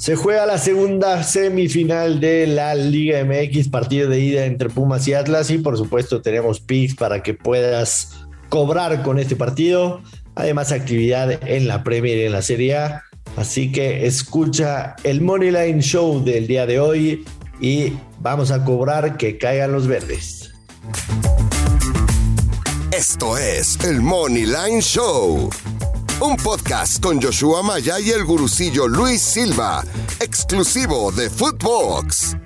Se juega la segunda semifinal de la Liga MX, partido de ida entre Pumas y Atlas y por supuesto tenemos picks para que puedas cobrar con este partido. Además actividad en la Premier y en la Serie A. Así que escucha el Moneyline Show del día de hoy y vamos a cobrar que caigan los verdes. Esto es el Moneyline Show un podcast con Joshua Maya y el gurucillo Luis Silva, exclusivo de Footbox.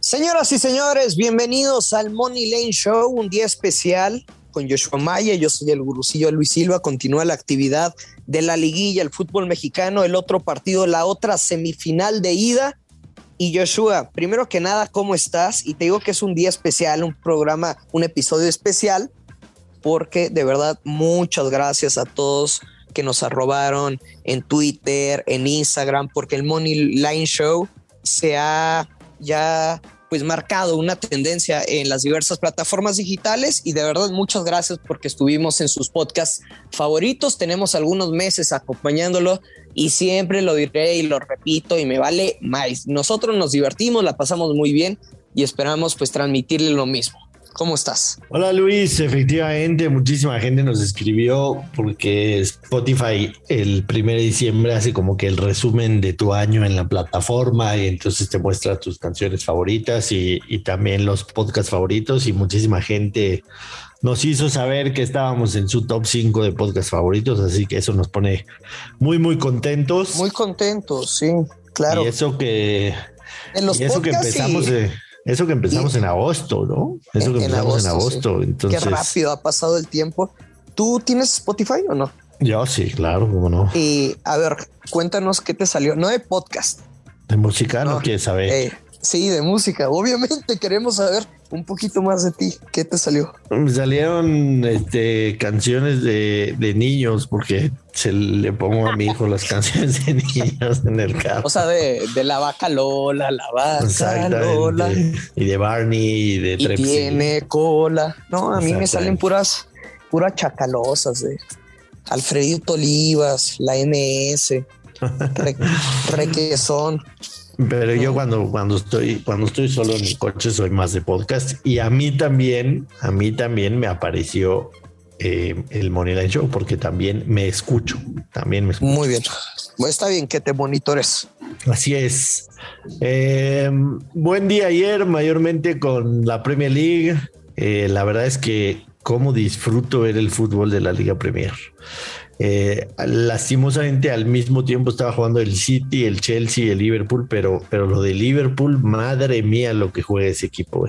Señoras y señores, bienvenidos al Money Lane Show, un día especial con Joshua Maya. Yo soy el gurucillo Luis Silva. Continúa la actividad de la liguilla, el fútbol mexicano, el otro partido, la otra semifinal de ida. Y Joshua, primero que nada, ¿cómo estás? Y te digo que es un día especial, un programa, un episodio especial, porque de verdad muchas gracias a todos que nos arrobaron en Twitter, en Instagram, porque el Money Line Show se ha ya pues marcado una tendencia en las diversas plataformas digitales y de verdad muchas gracias porque estuvimos en sus podcasts favoritos, tenemos algunos meses acompañándolo y siempre lo diré y lo repito y me vale más. Nosotros nos divertimos, la pasamos muy bien y esperamos pues transmitirle lo mismo. ¿Cómo estás? Hola Luis, efectivamente muchísima gente nos escribió porque Spotify el 1 de diciembre hace como que el resumen de tu año en la plataforma y entonces te muestra tus canciones favoritas y, también los podcasts favoritos y muchísima gente nos hizo saber que estábamos en su top 5 de podcasts favoritos, así que eso nos pone muy, muy contentos. Muy contentos, sí, claro. Y eso que, en los y eso que empezamos... de eso que empezamos en agosto, ¿no? Eso que empezamos en agosto. Entonces... Qué rápido ha pasado el tiempo. ¿Tú tienes Spotify o no? Yo sí, claro, cómo no. Y a ver, cuéntanos qué te salió. No de podcast. De música, no, quieres saber. Eh, sí, de música. Obviamente queremos saber un poquito más de ti. ¿Qué te salió? Me salieron este, canciones de, de niños porque se le pongo a mi hijo las canciones de niños en el carro. O sea, de, de la vaca Lola, la vaca Lola. Y de Barney y de y Tiene cola. No, a mí me salen puras, puras chacalosas de Alfredito Olivas, la NS, Requesón. Pero yo cuando, cuando estoy, cuando estoy solo en el coche soy más de podcast y a mí también, a mí también me apareció eh, el Moneyline Show porque también me escucho, también me escucho. Muy bien, está bien que te monitores. Así es. Eh, buen día ayer, mayormente con la Premier League. Eh, la verdad es que cómo disfruto ver el fútbol de la Liga Premier. Eh, lastimosamente al mismo tiempo estaba jugando el City, el Chelsea, el Liverpool, pero, pero lo de Liverpool, madre mía lo que juega ese equipo,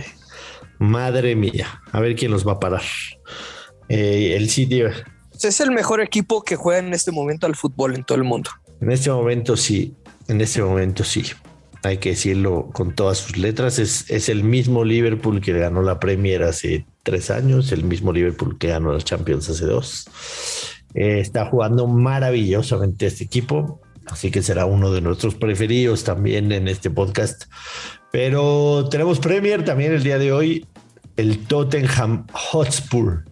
madre mía, a ver quién los va a parar. Eh, el City es el mejor equipo que juega en este momento al fútbol en todo el mundo. En este momento sí, en este momento sí. Hay que decirlo con todas sus letras. Es, es el mismo Liverpool que ganó la Premier hace tres años, el mismo Liverpool que ganó la Champions hace dos. Eh, está jugando maravillosamente este equipo, así que será uno de nuestros preferidos también en este podcast. Pero tenemos Premier también el día de hoy. El Tottenham Hotspur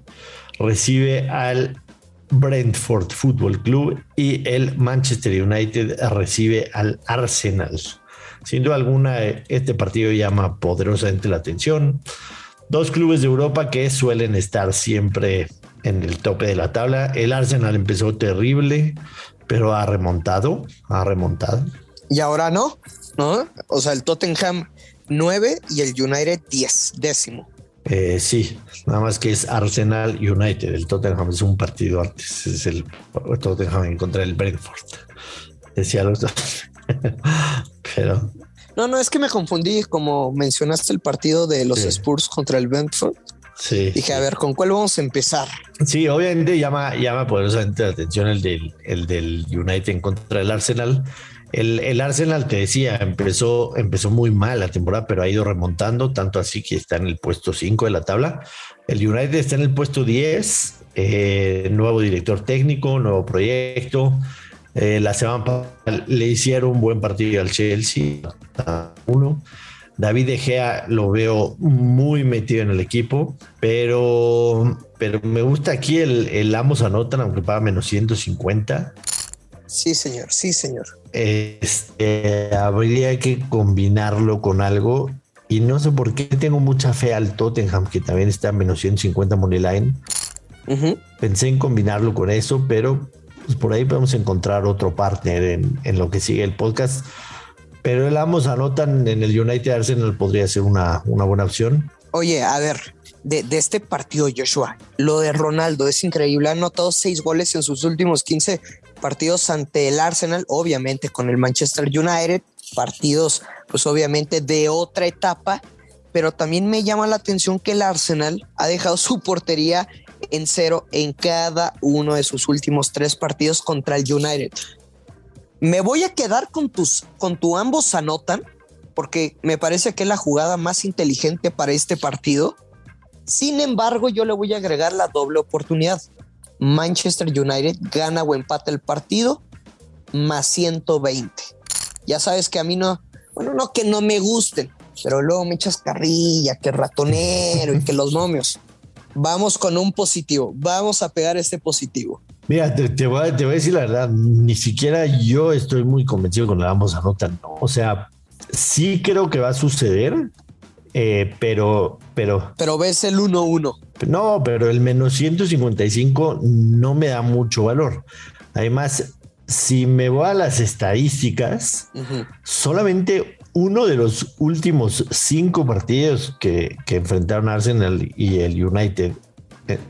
recibe al Brentford Football Club y el Manchester United recibe al Arsenal. Sin duda alguna, este partido llama poderosamente la atención. Dos clubes de Europa que suelen estar siempre en el tope de la tabla. El Arsenal empezó terrible, pero ha remontado, ha remontado. Y ahora no, ¿no? O sea, el Tottenham 9 y el United 10, décimo. Eh, sí, nada más que es Arsenal United. El Tottenham es un partido antes, es el Tottenham en contra del Brentford. Decía los dos. pero. No, no, es que me confundí. Como mencionaste el partido de los Spurs contra el Brentford. Sí. Dije, a ver, ¿con cuál vamos a empezar? Sí, obviamente llama, llama poderosamente la atención el del, el del United en contra del Arsenal. El, el, Arsenal, te decía, empezó, empezó muy mal la temporada, pero ha ido remontando, tanto así que está en el puesto 5 de la tabla. El United está en el puesto 10, eh, nuevo director técnico, nuevo proyecto. Eh, la semana pasada le hicieron un buen partido al Chelsea, a uno. David De Gea lo veo muy metido en el equipo, pero, pero me gusta aquí el, el ambos anotan, aunque paga menos 150. Sí, señor, sí, señor. Este, habría que combinarlo con algo y no sé por qué tengo mucha fe al Tottenham, que también está en menos 150 money line. Pensé en combinarlo con eso, pero pues, por ahí podemos encontrar otro partner en, en, lo que sigue el podcast. Pero el ambos anotan en el United Arsenal podría ser una, una buena opción. Oye, a ver, de, de, este partido, Joshua, lo de Ronaldo es increíble. Ha anotado seis goles en sus últimos 15 partidos ante el Arsenal, obviamente con el Manchester United, partidos pues obviamente de otra etapa, pero también me llama la atención que el Arsenal ha dejado su portería en cero en cada uno de sus últimos tres partidos contra el United. Me voy a quedar con tus, con tu ambos anotan, porque me parece que es la jugada más inteligente para este partido. Sin embargo, yo le voy a agregar la doble oportunidad. Manchester United gana o empata el partido más 120. Ya sabes que a mí no, bueno, no que no me gusten, pero luego me echas carrilla, que ratonero y que los momios. Vamos con un positivo, vamos a pegar este positivo. Mira, te, voy a, te, voy a, decir la verdad, ni siquiera yo estoy muy convencido con la vamos a anotar. ¿no? O sea, sí creo que va a suceder, eh, pero, pero. Pero ves el 1-1. No, pero el menos 155 no me da mucho valor. Además, si me voy a las estadísticas, uh -huh. solamente uno de los últimos cinco partidos que, que, enfrentaron Arsenal y el United,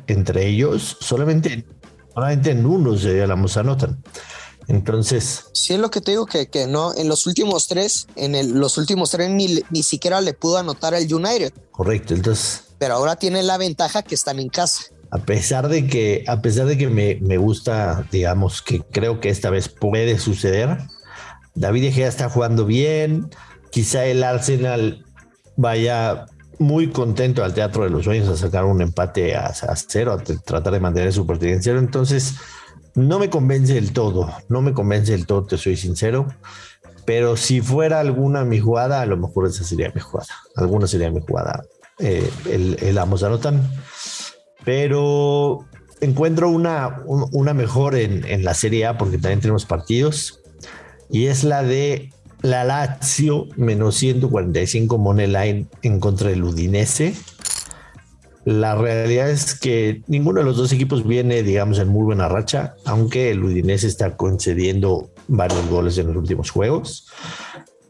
entre ellos, solamente, solamente en uno se la anotan. Entonces. Sí, es lo que te digo que, que no, en los últimos tres, en el, los últimos tres ni, ni siquiera le pudo anotar al United. Correcto, entonces. Pero ahora tiene la ventaja que están en casa. A pesar de que, a pesar de que me, me gusta, digamos, que creo que esta vez puede suceder, David Egea está jugando bien. Quizá el Arsenal vaya muy contento al Teatro de los Sueños a sacar un empate a, a cero, a tratar de mantener su pertenencia. Entonces, no me convence del todo, no me convence del todo, te soy sincero. Pero si fuera alguna mi jugada, a lo mejor esa sería mi jugada. Alguna sería mi jugada. Eh, el, el ambos anotan. Pero encuentro una, una mejor en, en, la Serie A porque también tenemos partidos. Y es la de la Lazio menos 145 money line en contra del Udinese. La realidad es que ninguno de los dos equipos viene, digamos, en muy buena racha, aunque el Udinese está concediendo varios goles en los últimos juegos.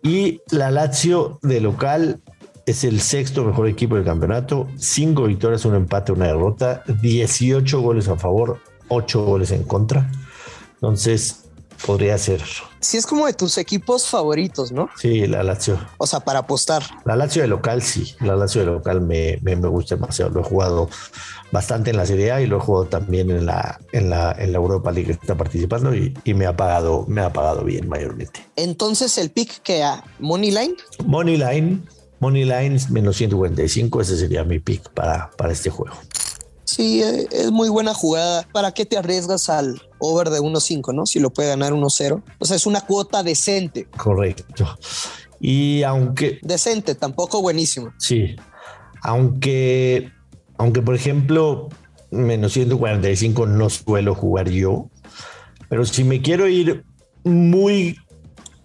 Y la Lazio de local es el sexto mejor equipo del campeonato, cinco victorias, un empate, una derrota, 18 goles a favor, 8 goles en contra. Entonces, podría ser. Sí, es como de tus equipos favoritos, ¿no? Sí, la Lazio. O sea, para apostar. La Lazio de local, sí. La Lazio de local me, me, me, gusta demasiado. Lo he jugado bastante en la Serie A y lo he jugado también en la, en la, en la Europa League que está participando y, y, me ha pagado, me ha pagado bien mayormente. Entonces, el pick que a Money Line. Money Line. Money Line menos 145, ese sería mi pick para, para este juego. Sí, es muy buena jugada. ¿Para qué te arriesgas al over de 1.5, no? Si lo puede ganar 1.0. O sea, es una cuota decente. Correcto. Y aunque... Decente, tampoco buenísimo. Sí. Aunque, aunque por ejemplo, menos 145 no suelo jugar yo. Pero si me quiero ir muy,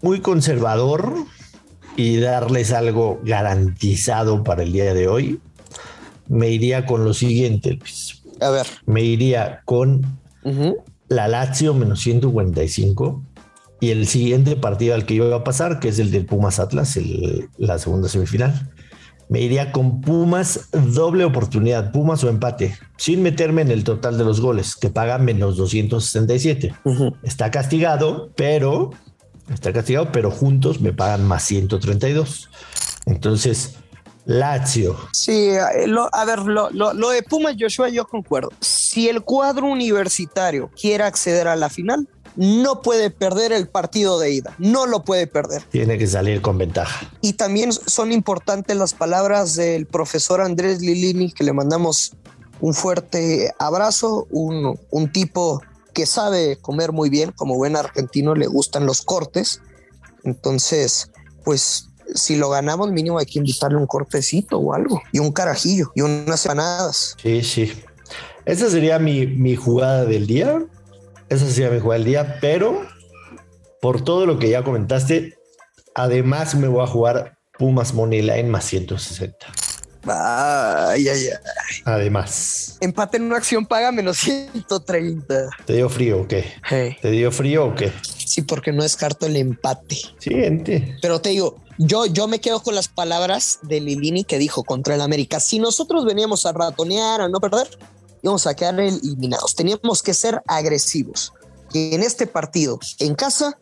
muy conservador y darles algo garantizado para el día de hoy, me iría con lo siguiente, Luis. A ver. Me iría con uh -huh. la Lazio menos 145 y el siguiente partido al que iba a pasar, que es el del Pumas Atlas, el, la segunda semifinal. Me iría con Pumas, doble oportunidad, Pumas o empate, sin meterme en el total de los goles, que paga menos 267. Uh -huh. Está castigado, pero está castigado, pero juntos me pagan más 132. Entonces, Lazio. Sí, lo, a ver, lo, lo, lo, de Pumas, Joshua, yo concuerdo. Si el cuadro universitario quiere acceder a la final, no puede perder el partido de ida, no lo puede perder. Tiene que salir con ventaja. Y también son importantes las palabras del profesor Andrés Lilini, que le mandamos un fuerte abrazo, un, un tipo que sabe comer muy bien, como buen argentino le gustan los cortes. Entonces, pues si lo ganamos, mínimo hay que invitarle un cortecito o algo, y un carajillo, y unas empanadas. Sí, sí. Esa sería mi, mi, jugada del día. Esa sería mi jugada del día, pero por todo lo que ya comentaste, además me voy a jugar Pumas Money Line más 160. Ay, ay, ay. Además. Empate en una acción paga menos 130. ¿Te dio frío o qué? ¿Te dio frío o qué? Sí, porque no descarto el empate. Siguiente. Pero te digo, yo, yo me quedo con las palabras de Lilini que dijo contra el América. Si nosotros veníamos a ratonear, a no perder, íbamos a quedar eliminados. Teníamos que ser agresivos. Y en este partido, en casa,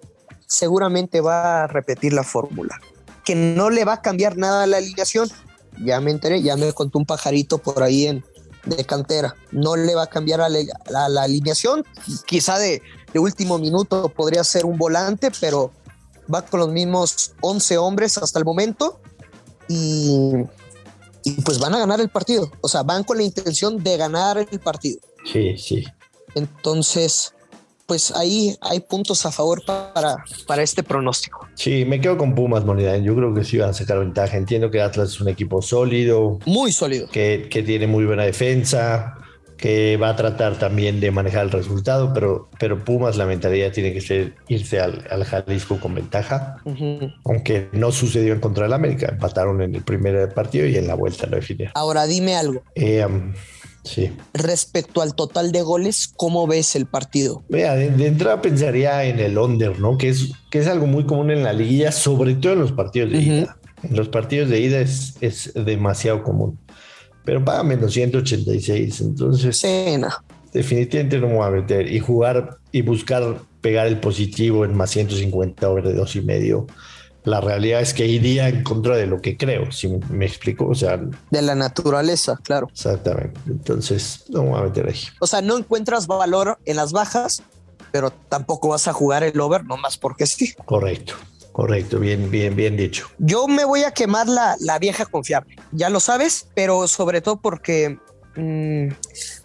seguramente va a repetir la fórmula. Que no le va a cambiar nada a la alineación ya me enteré, ya me contó un pajarito por ahí en, de cantera. No le va a cambiar a la, alineación. Quizá de, último minuto podría ser un volante, pero va con los mismos 11 hombres hasta el momento. Y, y, pues van a ganar el partido. O sea, van con la intención de ganar el partido. Sí, sí. Entonces, pues ahí hay puntos a favor para, para este pronóstico. Sí, me quedo con Pumas, Moneda. Yo creo que sí van a sacar ventaja. Entiendo que Atlas es un equipo sólido. Muy sólido. Que, que tiene muy buena defensa, que va a tratar también de manejar el resultado, pero, pero Pumas la mentalidad tiene que ser irse al, al Jalisco con ventaja, aunque no sucedió en contra del América, empataron en el primer partido y en la vuelta lo definieron. Ahora dime algo. Eh, um, Sí. Respecto al total de goles, ¿cómo ves el partido? Mira, de, entrada pensaría en el under, ¿no? Que es, que es algo muy común en la liguilla, sobre todo en los partidos de ida. En los partidos de ida es, es demasiado común. Pero paga menos 186, entonces. Sí, Definitivamente no me voy a meter. Y jugar y buscar pegar el positivo en más 150 over de dos y medio la realidad es que iría en contra de lo que creo, si me explico, o sea... De la naturaleza, claro. Exactamente, entonces no me voy a meter ahí. O sea, no encuentras valor en las bajas, pero tampoco vas a jugar el over nomás porque sí. Correcto. Correcto, bien, bien, bien dicho. Yo me voy a quemar la, la vieja confiable, ya lo sabes, pero sobre todo porque mm,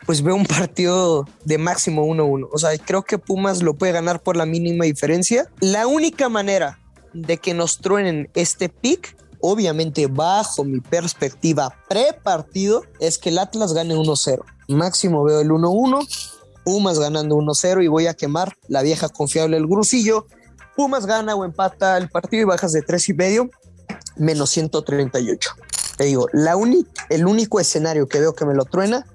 pues veo un partido de máximo 1-1. O sea, creo que Pumas lo puede ganar por la mínima diferencia. La única manera de que nos truenen este pick, obviamente bajo mi perspectiva pre-partido, es que el Atlas gane 1-0. Máximo veo el 1-1, Pumas ganando 1-0 y voy a quemar la vieja confiable el grusillo. Pumas gana o empata el partido y bajas de 3 y medio, menos 138. Te digo, la el único escenario que veo que me lo truena,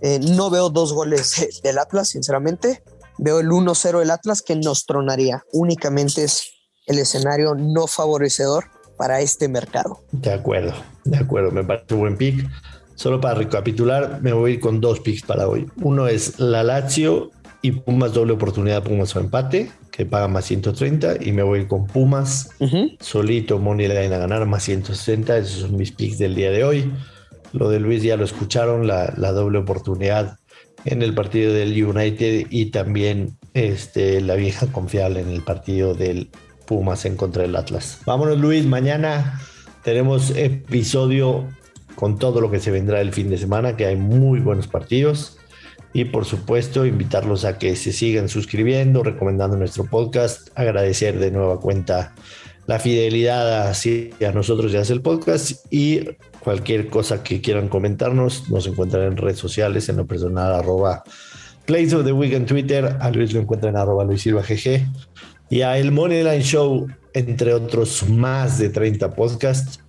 eh, no veo dos goles del Atlas, sinceramente. Veo el 1-0 del Atlas que nos tronaría. Únicamente es el escenario no favorecedor para este mercado. De acuerdo, de acuerdo, me parece un buen pick. Solo para recapitular, me voy con dos picks para hoy. Uno es la Lazio y Pumas doble oportunidad, Pumas o empate, que paga más 130, y me voy con Pumas, solito, Money Line a ganar más 160, esos son mis picks del día de hoy. Lo de Luis ya lo escucharon, la, la doble oportunidad en el partido del United y también este, la vieja confiable en el partido del Pumas en contra del Atlas. Vámonos Luis, mañana tenemos episodio con todo lo que se vendrá el fin de semana, que hay muy buenos partidos. Y por supuesto, invitarlos a que se sigan suscribiendo, recomendando nuestro podcast, agradecer de nueva cuenta la fidelidad a nosotros y hace el podcast y cualquier cosa que quieran comentarnos, nos encuentran en redes sociales, en lo personal, arroba Place of the Week en Twitter, a Luis lo encuentran en arroba Luis Silva GG y a el Moneyline Show, entre otros más de 30 podcasts.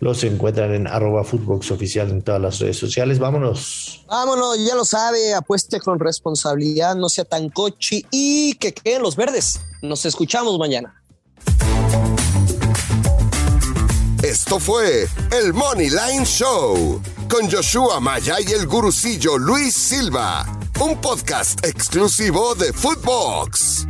Los encuentran en arroba Footbox Oficial en todas las redes sociales. Vámonos. Vámonos, ya lo sabe, apueste con responsabilidad, no sea tan cochi y que queden los verdes. Nos escuchamos mañana. Esto fue el Moneyline Show con Joshua Maya y el gurucillo Luis Silva, un podcast exclusivo de Footbox.